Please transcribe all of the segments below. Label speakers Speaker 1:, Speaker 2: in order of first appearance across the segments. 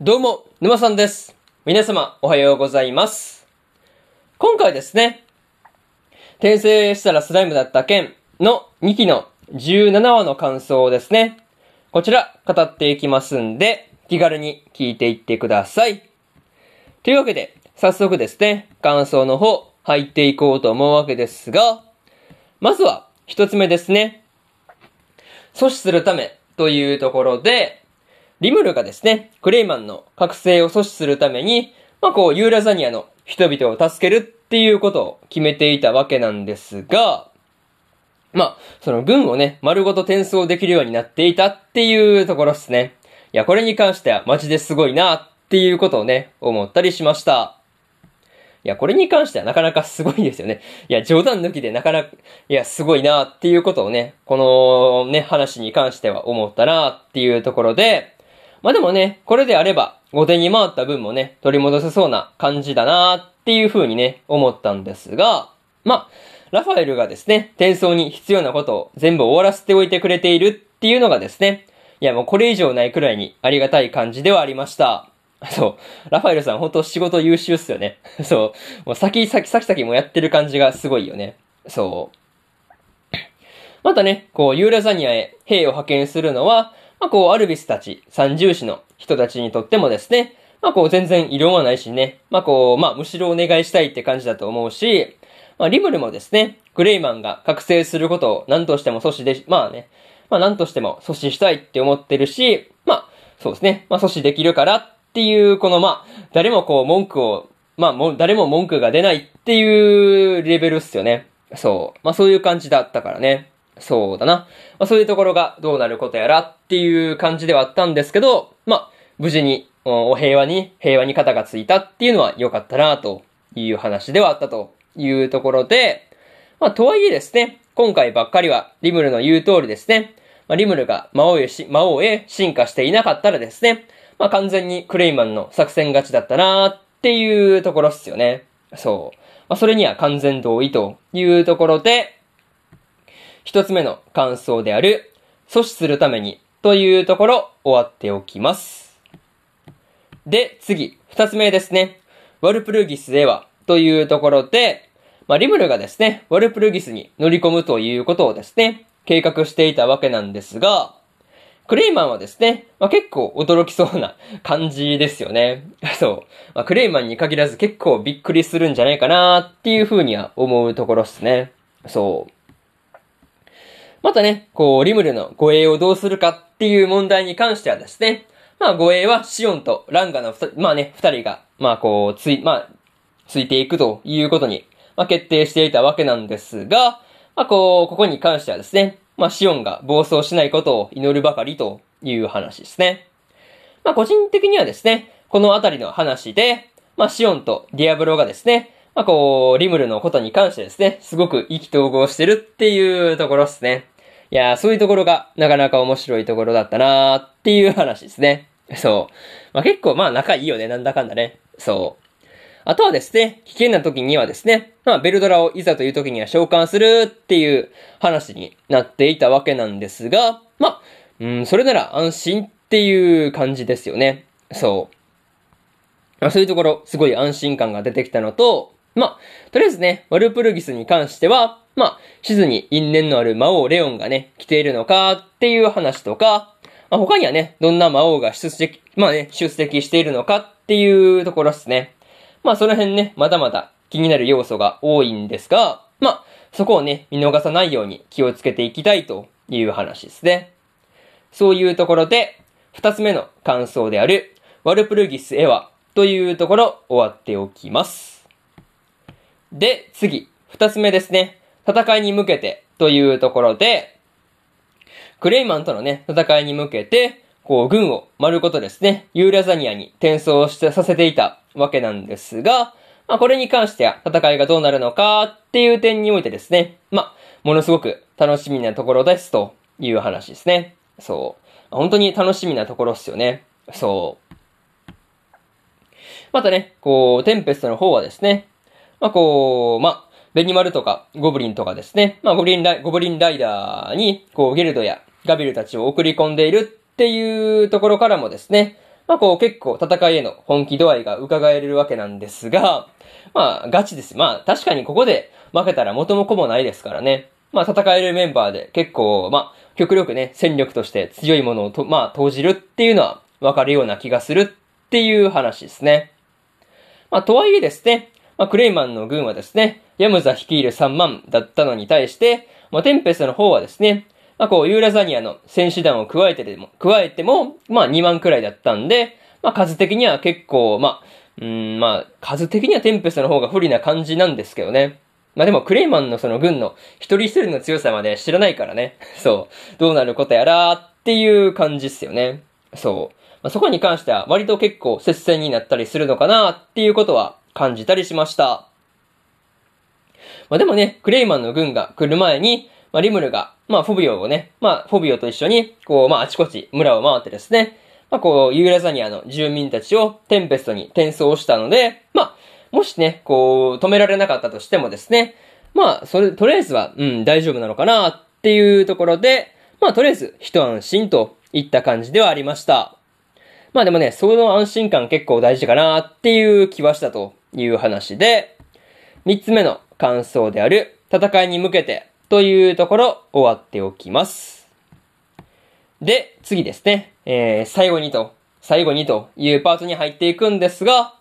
Speaker 1: どうも、沼さんです。皆様、おはようございます。今回ですね、転生したらスライムだった件の2期の17話の感想をですね、こちら語っていきますんで、気軽に聞いていってください。というわけで、早速ですね、感想の方入っていこうと思うわけですが、まずは一つ目ですね。阻止するためというところで、リムルがですね、クレイマンの覚醒を阻止するために、まあこう、ユーラザニアの人々を助けるっていうことを決めていたわけなんですが、まあ、その軍をね、丸ごと転送できるようになっていたっていうところですね。いや、これに関してはマジですごいなっていうことをね、思ったりしました。いや、これに関してはなかなかすごいですよね。いや、冗談抜きでなかなか、いや、すごいなっていうことをね、このね、話に関しては思ったなっていうところで、まあでもね、これであれば、後手に回った分もね、取り戻せそうな感じだなっていう風にね、思ったんですが、まあ、ラファエルがですね、転送に必要なことを全部終わらせておいてくれているっていうのがですね、いやもうこれ以上ないくらいにありがたい感じではありました。そう。ラファエルさん本当仕事優秀っすよね。そう。もう先先先々もやってる感じがすごいよね。そう。またね、こう、ユーラザニアへ兵を派遣するのは、まあ、こう、アルビスたち、三重士の人たちにとってもですね、まあ、こう、全然異論はないしね、まあ、こう、まあ、むしろお願いしたいって感じだと思うし、まあ、リムルもですね、グレイマンが覚醒することを何としても阻止で、まあね、まあ、何としても阻止したいって思ってるし、まあ、そうですね、まあ、阻止できるからっていう、この、まあ、誰もこう、文句を、まあ、も、誰も文句が出ないっていうレベルっすよね。そう。まあ、そういう感じだったからね。そうだな。まあ、そういうところがどうなることやらっていう感じではあったんですけど、まあ、無事に、お平和に、平和に肩がついたっていうのは良かったなという話ではあったというところで、まあ、とはいえですね、今回ばっかりはリムルの言う通りですね、まあ、リムルが魔王へし、魔王へ進化していなかったらですね、まあ、完全にクレイマンの作戦勝ちだったなっていうところっすよね。そう。まあ、それには完全同意というところで、一つ目の感想である、阻止するためにというところ終わっておきます。で、次、二つ目ですね。ワルプルギスへはというところで、まあ、リムルがですね、ワルプルギスに乗り込むということをですね、計画していたわけなんですが、クレイマンはですね、まあ、結構驚きそうな感じですよね。そう。まあ、クレイマンに限らず結構びっくりするんじゃないかなっていうふうには思うところですね。そう。またね、こう、リムルの護衛をどうするかっていう問題に関してはですね、まあ護衛はシオンとランガの二人まあね、二人が、まあこう、つい、まあ、ついていくということに、まあ決定していたわけなんですが、まあこう、ここに関してはですね、まあシオンが暴走しないことを祈るばかりという話ですね。まあ個人的にはですね、このあたりの話で、まあシオンとディアブロがですね、まあこう、リムルのことに関してですね、すごく意気投合してるっていうところですね。いやー、そういうところがなかなか面白いところだったなーっていう話ですね。そう。まあ結構まあ仲いいよね、なんだかんだね。そう。あとはですね、危険な時にはですね、まあベルドラをいざという時には召喚するっていう話になっていたわけなんですが、まあ、うん、それなら安心っていう感じですよね。そう。まあそういうところ、すごい安心感が出てきたのと、まあ、とりあえずね、ワルプルギスに関しては、まあ、地図に因縁のある魔王レオンがね、来ているのかっていう話とか、まあ、他にはね、どんな魔王が出席、まあね、出席しているのかっていうところですね。まあ、その辺ね、まだまだ気になる要素が多いんですが、まあ、そこをね、見逃さないように気をつけていきたいという話ですね。そういうところで、二つ目の感想である、ワルプルギスエワというところ終わっておきます。で、次、二つ目ですね。戦いに向けてというところで、クレイマンとのね、戦いに向けて、こう、軍を丸ごとですね、ユーラザニアに転送してさせていたわけなんですが、まあ、これに関しては戦いがどうなるのかっていう点においてですね、まあ、ものすごく楽しみなところですという話ですね。そう。本当に楽しみなところっすよね。そう。またね、こう、テンペストの方はですね、まあ、こう、まあ、ベニマルとかゴブリンとかですね、まあ、ゴブリンライゴブリンライダーに、こう、ゲルドやガビルたちを送り込んでいるっていうところからもですね、まあこう結構戦いへの本気度合いが伺えるわけなんですが、まあガチです。まあ確かにここで負けたら元も子もないですからね。まあ戦えるメンバーで結構、まあ極力ね、戦力として強いものをと、まあ投じるっていうのはわかるような気がするっていう話ですね。まあとはいえですね、まあクレイマンの軍はですね、ヤムザ率いる3万だったのに対して、まあテンペストの方はですね、まあこうユーラザニアの戦士団を加えてでも、加えても、まあ2万くらいだったんで、まあ数的には結構、まあ、うん、まあ数的にはテンペストの方が不利な感じなんですけどね。まあでもクレイマンのその軍の一人一人の強さまで知らないからね。そう。どうなることやらっていう感じっすよね。そう。まあ、そこに関しては割と結構接戦になったりするのかなっていうことは感じたりしました。まあでもね、クレイマンの軍が来る前に、まあリムルが、まあフォビオをね、まあフォビオと一緒に、こう、まああちこち村を回ってですね、まあこう、ユーラザニアの住民たちをテンペストに転送したので、まあ、もしね、こう、止められなかったとしてもですね、まあ、それ、とりあえずは、うん、大丈夫なのかなっていうところで、まあ、とりあえず、一安心といった感じではありました。まあでもね、その安心感結構大事かなっていう気はしたという話で、三つ目の感想である、戦いに向けてというところ、終わっておきます。で、次ですね、えー、最後にと、最後にというパートに入っていくんですが、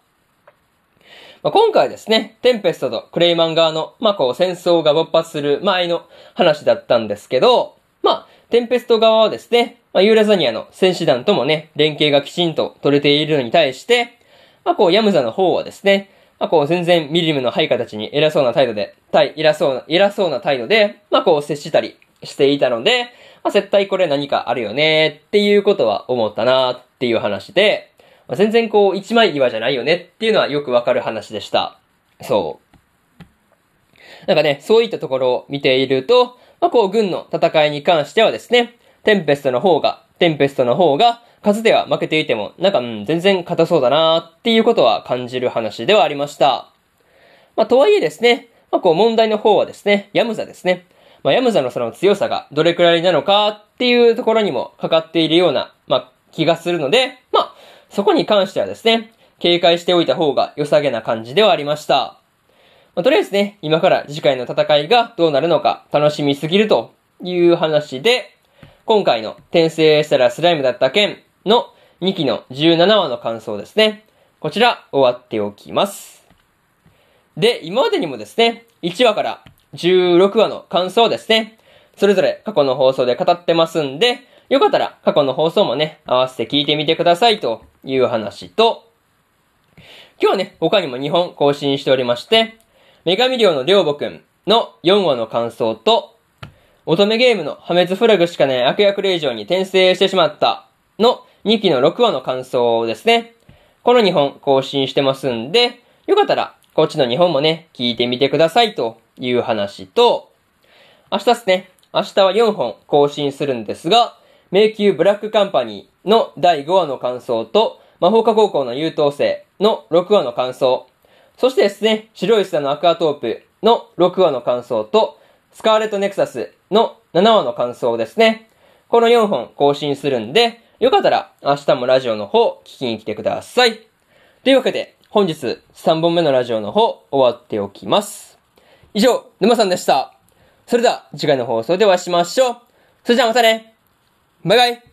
Speaker 1: まあ、今回ですね、テンペストとクレイマン側の、まあ、こう、戦争が勃発する前の話だったんですけど、まあ、テンペスト側はですね、まあ、ユーラザニアの戦士団ともね、連携がきちんと取れているのに対して、まあ、こう、ヤムザの方はですね、まあ、こう、全然ミリムの配下たちに偉そうな態度で、対、偉そうな、偉そうな態度で、まあ、こう、接したりしていたので、まあ、絶対これ何かあるよねっていうことは思ったなっていう話で、まあ、全然こう、一枚岩じゃないよねっていうのはよくわかる話でした。そう。なんかね、そういったところを見ていると、まあ、こう、軍の戦いに関してはですね、テンペストの方が、テンペストの方が、数では負けていても、なんか、うん、全然硬そうだなっていうことは感じる話ではありました。まあ、とはいえですね、まあ、こう、問題の方はですね、ヤムザですね。まあ、ヤムザのその強さがどれくらいなのかっていうところにもかかっているような、まあ、気がするので、まあ、そこに関してはですね、警戒しておいた方が良さげな感じではありました。まあ、とりあえずね、今から次回の戦いがどうなるのか楽しみすぎるという話で、今回の転生したらスライムだった件の2期の17話の感想ですね。こちら終わっておきます。で、今までにもですね、1話から16話の感想ですね、それぞれ過去の放送で語ってますんで、よかったら過去の放送もね、合わせて聞いてみてくださいという話と、今日はね、他にも2本更新しておりまして、女神寮の寮母くんの4話の感想と、乙女ゲームの破滅フラグしかない悪役令状に転生してしまったの2期の6話の感想ですね。この2本更新してますんで、よかったらこっちの2本もね、聞いてみてくださいという話と、明日ですね、明日は4本更新するんですが、迷宮ブラックカンパニーの第5話の感想と、魔法科高校の優等生の6話の感想、そしてですね、白い砂のアクアトープの6話の感想と、スカーレットネクサスの7話の感想ですね。この4本更新するんで、よかったら明日もラジオの方聞きに来てください。というわけで、本日3本目のラジオの方終わっておきます。以上、沼さんでした。それでは次回の放送でお会いしましょう。それじゃあまたねバイバイ